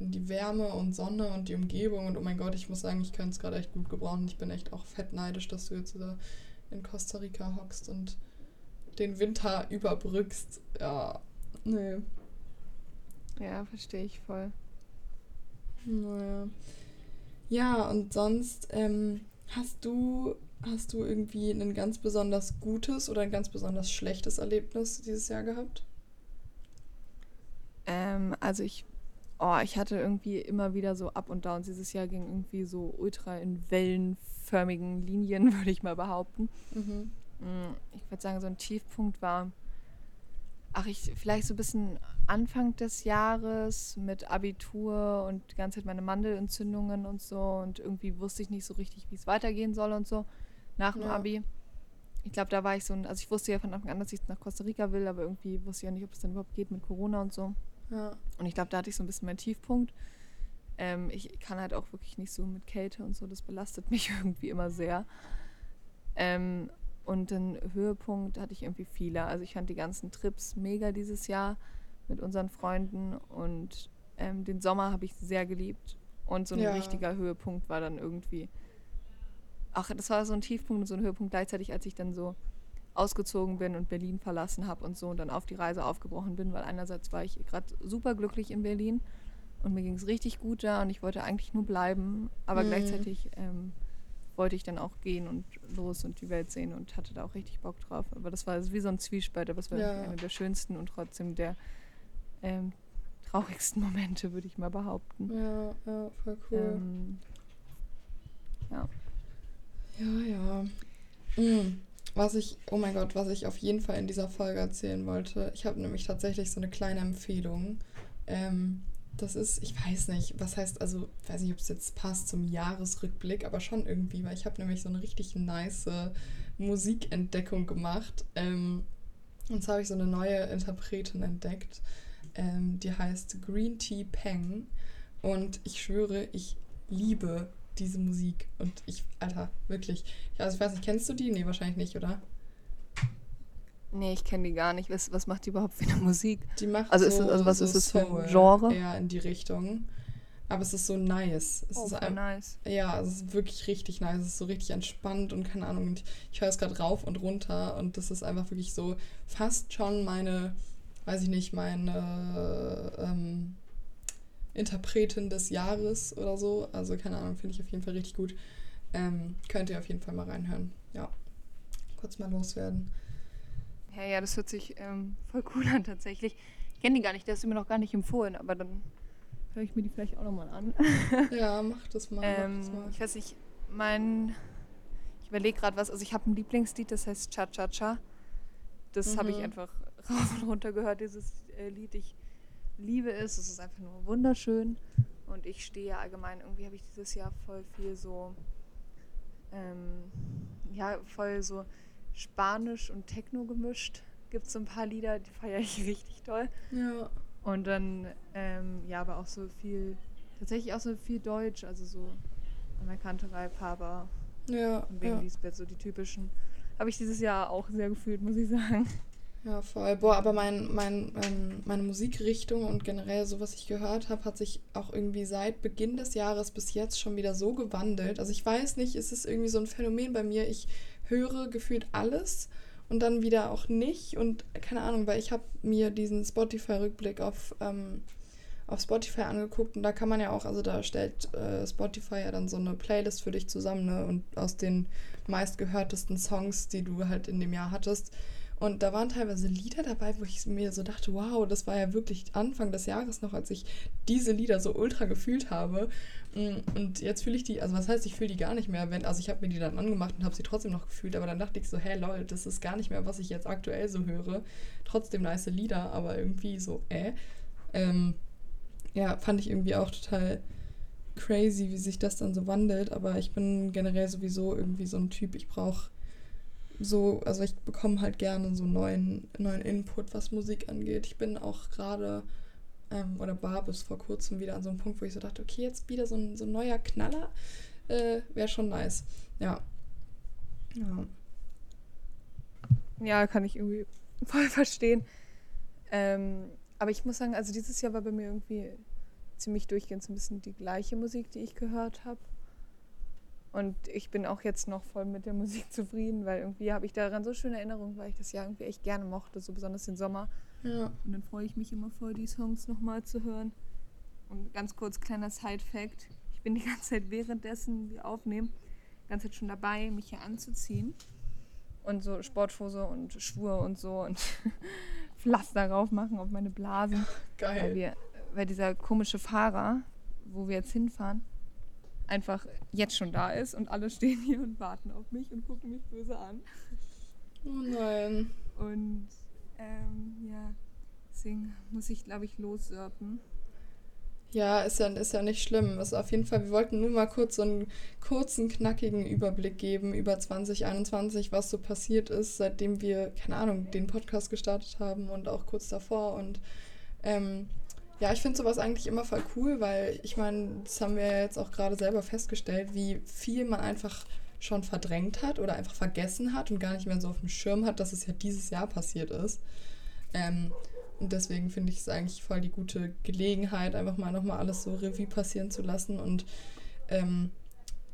in die Wärme und Sonne und die Umgebung. Und oh mein Gott, ich muss sagen, ich könnte es gerade echt gut gebrauchen. Ich bin echt auch fett neidisch, dass du jetzt da in Costa Rica hockst und den Winter überbrückst. Ja, nee. Ja, verstehe ich voll. Naja. Ja, und sonst, ähm, hast du, hast du irgendwie ein ganz besonders gutes oder ein ganz besonders schlechtes Erlebnis dieses Jahr gehabt? Ähm, also ich, oh, ich hatte irgendwie immer wieder so Up und Downs. Dieses Jahr ging irgendwie so ultra in wellenförmigen Linien, [LAUGHS] würde ich mal behaupten. Mhm. Mm, Ich würde sagen, so ein Tiefpunkt war, ach, ich vielleicht so ein bisschen Anfang des Jahres mit Abitur und die ganze Zeit meine Mandelentzündungen und so und irgendwie wusste ich nicht so richtig, wie es weitergehen soll und so nach dem Ja. Abi. Ich glaube, da war ich so ein, also ich wusste ja von Anfang an, dass ich nach Costa Rica will, aber irgendwie wusste ich ja nicht, ob es dann überhaupt geht mit Corona und so. Ja. Und ich glaube, da hatte ich so ein bisschen meinen Tiefpunkt. Ähm, ich kann halt auch wirklich nicht so mit Kälte und so, das belastet [LAUGHS] mich irgendwie immer sehr. Ähm, und den Höhepunkt hatte ich irgendwie viele. Also ich fand die ganzen Trips mega dieses Jahr mit unseren Freunden und ähm, den Sommer habe ich sehr geliebt. Und so ein Ja. richtiger Höhepunkt war dann irgendwie. Ach, das war so ein Tiefpunkt und so ein Höhepunkt gleichzeitig, als ich dann so ausgezogen bin und Berlin verlassen habe und so und dann auf die Reise aufgebrochen bin, weil einerseits war ich gerade super glücklich in Berlin und mir ging es richtig gut da und ich wollte eigentlich nur bleiben, aber Mhm. gleichzeitig ähm, wollte ich dann auch gehen und los und die Welt sehen und hatte da auch richtig Bock drauf. Aber das war wie so ein Zwiespalt, aber es war Ja. einer der schönsten und trotzdem der ähm, traurigsten [LAUGHS] Momente, würde ich mal behaupten. Ja, ja, voll cool. Ähm, Ja, ja. Mm. Was ich, oh mein Gott, was ich auf jeden Fall in dieser Folge erzählen wollte. Ich habe nämlich tatsächlich so eine kleine Empfehlung. Ähm, das ist, ich weiß nicht, was heißt, also, ich weiß nicht, ob es jetzt passt zum Jahresrückblick, aber schon irgendwie, weil ich habe nämlich so eine richtig nice Musikentdeckung gemacht. Ähm, und zwar habe ich so eine neue Interpretin entdeckt. Ähm, die heißt Green Tea Peng. Und ich schwöre, ich liebe diese Musik. Und ich, Alter, wirklich. Also ich weiß nicht, kennst du die? Nee, wahrscheinlich nicht, oder? nee, ich kenne die gar nicht. Was, was macht die überhaupt für eine Musik? Die macht Also so, ist also was so ist das für ein Genre? Ja, in die Richtung. Aber es ist so nice. Es Oh, ist ein, nice. Ja, es ist wirklich richtig nice. Es ist so richtig entspannt und keine Ahnung. Und ich höre es gerade rauf und runter und das ist einfach wirklich so fast schon meine, weiß ich nicht, meine ähm, Interpretin des Jahres oder so. Also keine Ahnung, finde ich auf jeden Fall richtig gut. Ähm, könnt ihr auf jeden Fall mal reinhören. Ja. Kurz mal loswerden. Ja, ja, das hört sich ähm, voll cool an tatsächlich. Ich kenne die gar nicht, der du mir noch gar nicht empfohlen, aber dann höre ich mir die vielleicht auch nochmal an. [LAUGHS] ja, mach das mal. Ähm, mach das mal. Ich weiß nicht, mein. Ich überlege gerade was. Also, ich habe ein Lieblingslied, das heißt Cha Cha Cha. Das habe ich Mhm. einfach [LAUGHS] rauf und runter gehört, dieses äh, Lied. Ich liebe es. Es ist einfach nur wunderschön. Und ich stehe allgemein, irgendwie habe ich dieses Jahr voll viel so. Ähm, ja, voll so Spanisch und Techno gemischt. Gibt es so ein paar Lieder, die feiere ich [LAUGHS] richtig toll. Ja. Und dann, ähm, ja, aber auch so viel, tatsächlich auch so viel Deutsch, also so Amerikanterei, Faber Ja, und wegen ja. Lisbeth, so die typischen. Habe ich dieses Jahr auch sehr gefühlt, muss ich sagen. Ja, voll. Boah, aber mein, mein, ähm, meine Musikrichtung und generell so, was ich gehört habe, hat sich auch irgendwie seit Beginn des Jahres bis jetzt schon wieder so gewandelt. Also ich weiß nicht, es ist irgendwie so ein Phänomen bei mir. Ich höre gefühlt alles und dann wieder auch nicht. Und keine Ahnung, weil ich habe mir diesen Spotify-Rückblick auf, ähm, auf Spotify angeguckt und da kann man ja auch, also da stellt äh, Spotify ja dann so eine Playlist für dich zusammen, ne? Und aus den meistgehörtesten Songs, die du halt in dem Jahr hattest. Und da waren teilweise Lieder dabei, wo ich mir so dachte, wow, das war ja wirklich Anfang des Jahres noch, als ich diese Lieder so ultra gefühlt habe. Mm, Und jetzt fühle ich die, also was heißt, ich fühle die gar nicht mehr, wenn, also ich habe mir die dann angemacht und habe sie trotzdem noch gefühlt, aber dann dachte ich so, hey lol, das ist gar nicht mehr, was ich jetzt aktuell so höre. Trotzdem nice Lieder, aber irgendwie so, äh. Ähm, ja, fand ich irgendwie auch total crazy, wie sich das dann so wandelt, aber ich bin generell sowieso irgendwie so ein Typ, ich brauche so, also ich bekomme halt gerne so neuen, neuen Input, was Musik angeht. Ich bin auch gerade, ähm, oder war bis vor kurzem wieder an so einem Punkt, wo ich so dachte, okay, jetzt wieder so ein, so ein neuer Knaller, äh, wäre schon nice. Ja. Ja. Ja, kann ich irgendwie [LAUGHS] voll verstehen. Ähm, aber ich muss sagen, also dieses Jahr war bei mir irgendwie ziemlich durchgehend so ein bisschen die gleiche Musik, die ich gehört habe. Und ich bin auch jetzt noch voll mit der Musik [LAUGHS] zufrieden, weil irgendwie habe ich daran so schöne Erinnerungen, weil ich das Jahr irgendwie echt gerne mochte, so besonders den Sommer. Ja. Und dann freue ich mich immer voll, die Songs nochmal zu hören. Und ganz kurz, kleiner Side-Fact. Ich bin die [LAUGHS] ganze Zeit währenddessen wir aufnehmen, die ganze Zeit schon dabei, mich hier anzuziehen. Und so Sporthose und Schuhe und so und [LAUGHS] Pflaster drauf machen auf meine Blasen. Weil, Geil. wir, weil dieser komische Fahrer, wo wir jetzt hinfahren, einfach jetzt schon da ist und alle [LAUGHS] stehen hier und warten auf mich und gucken mich böse an. Oh nein. Und ähm, ja, deswegen muss ich, glaube ich, lossörpen. Ja, ist ja, ist ja nicht schlimm. Ist auf jeden Fall, wir wollten nur mal kurz so einen kurzen, knackigen Überblick geben über 2021, was so passiert ist, seitdem wir, keine Ahnung, den Podcast gestartet haben und auch kurz davor. Und ähm, ja, ich finde sowas eigentlich immer voll cool, weil ich meine, das haben wir jetzt auch gerade selber festgestellt, wie viel man einfach schon verdrängt hat oder einfach vergessen hat und gar nicht mehr so auf dem Schirm hat, dass es ja dieses Jahr passiert ist. Ähm, und deswegen finde ich es eigentlich voll die gute Gelegenheit, einfach mal nochmal alles so Revue passieren zu lassen und ähm,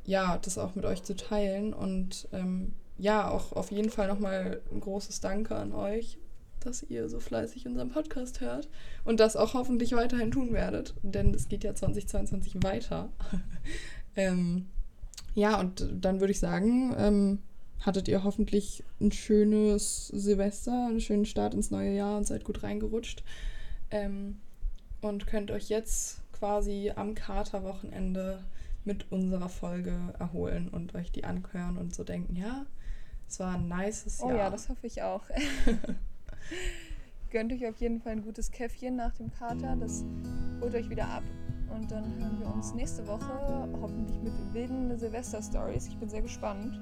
ja, das auch mit euch zu teilen. Und ähm, ja, auch auf jeden Fall nochmal ein großes Danke an euch, dass ihr so fleißig unseren Podcast hört und das auch hoffentlich weiterhin tun werdet, denn es geht ja 2022 weiter. [LAUGHS] ähm, ja, und dann würde ich sagen, ähm, hattet ihr hoffentlich ein schönes Silvester, einen schönen Start ins neue Jahr und seid gut reingerutscht. Ähm, und könnt euch jetzt quasi am Katerwochenende mit unserer Folge erholen und euch die anhören und so denken, ja, es war ein nices Oh Jahr. ja, das hoffe ich auch. [LAUGHS] Gönnt euch auf jeden Fall ein gutes Käffchen nach dem Kater. Das holt euch wieder ab. Und dann hören wir uns nächste Woche hoffentlich mit wilden Silvester-Stories. Ich bin sehr gespannt.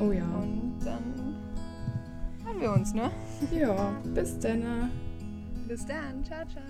oh ja. Und dann hören wir uns, ne? Ja, bis dann. Bis dann. Ciao, ciao.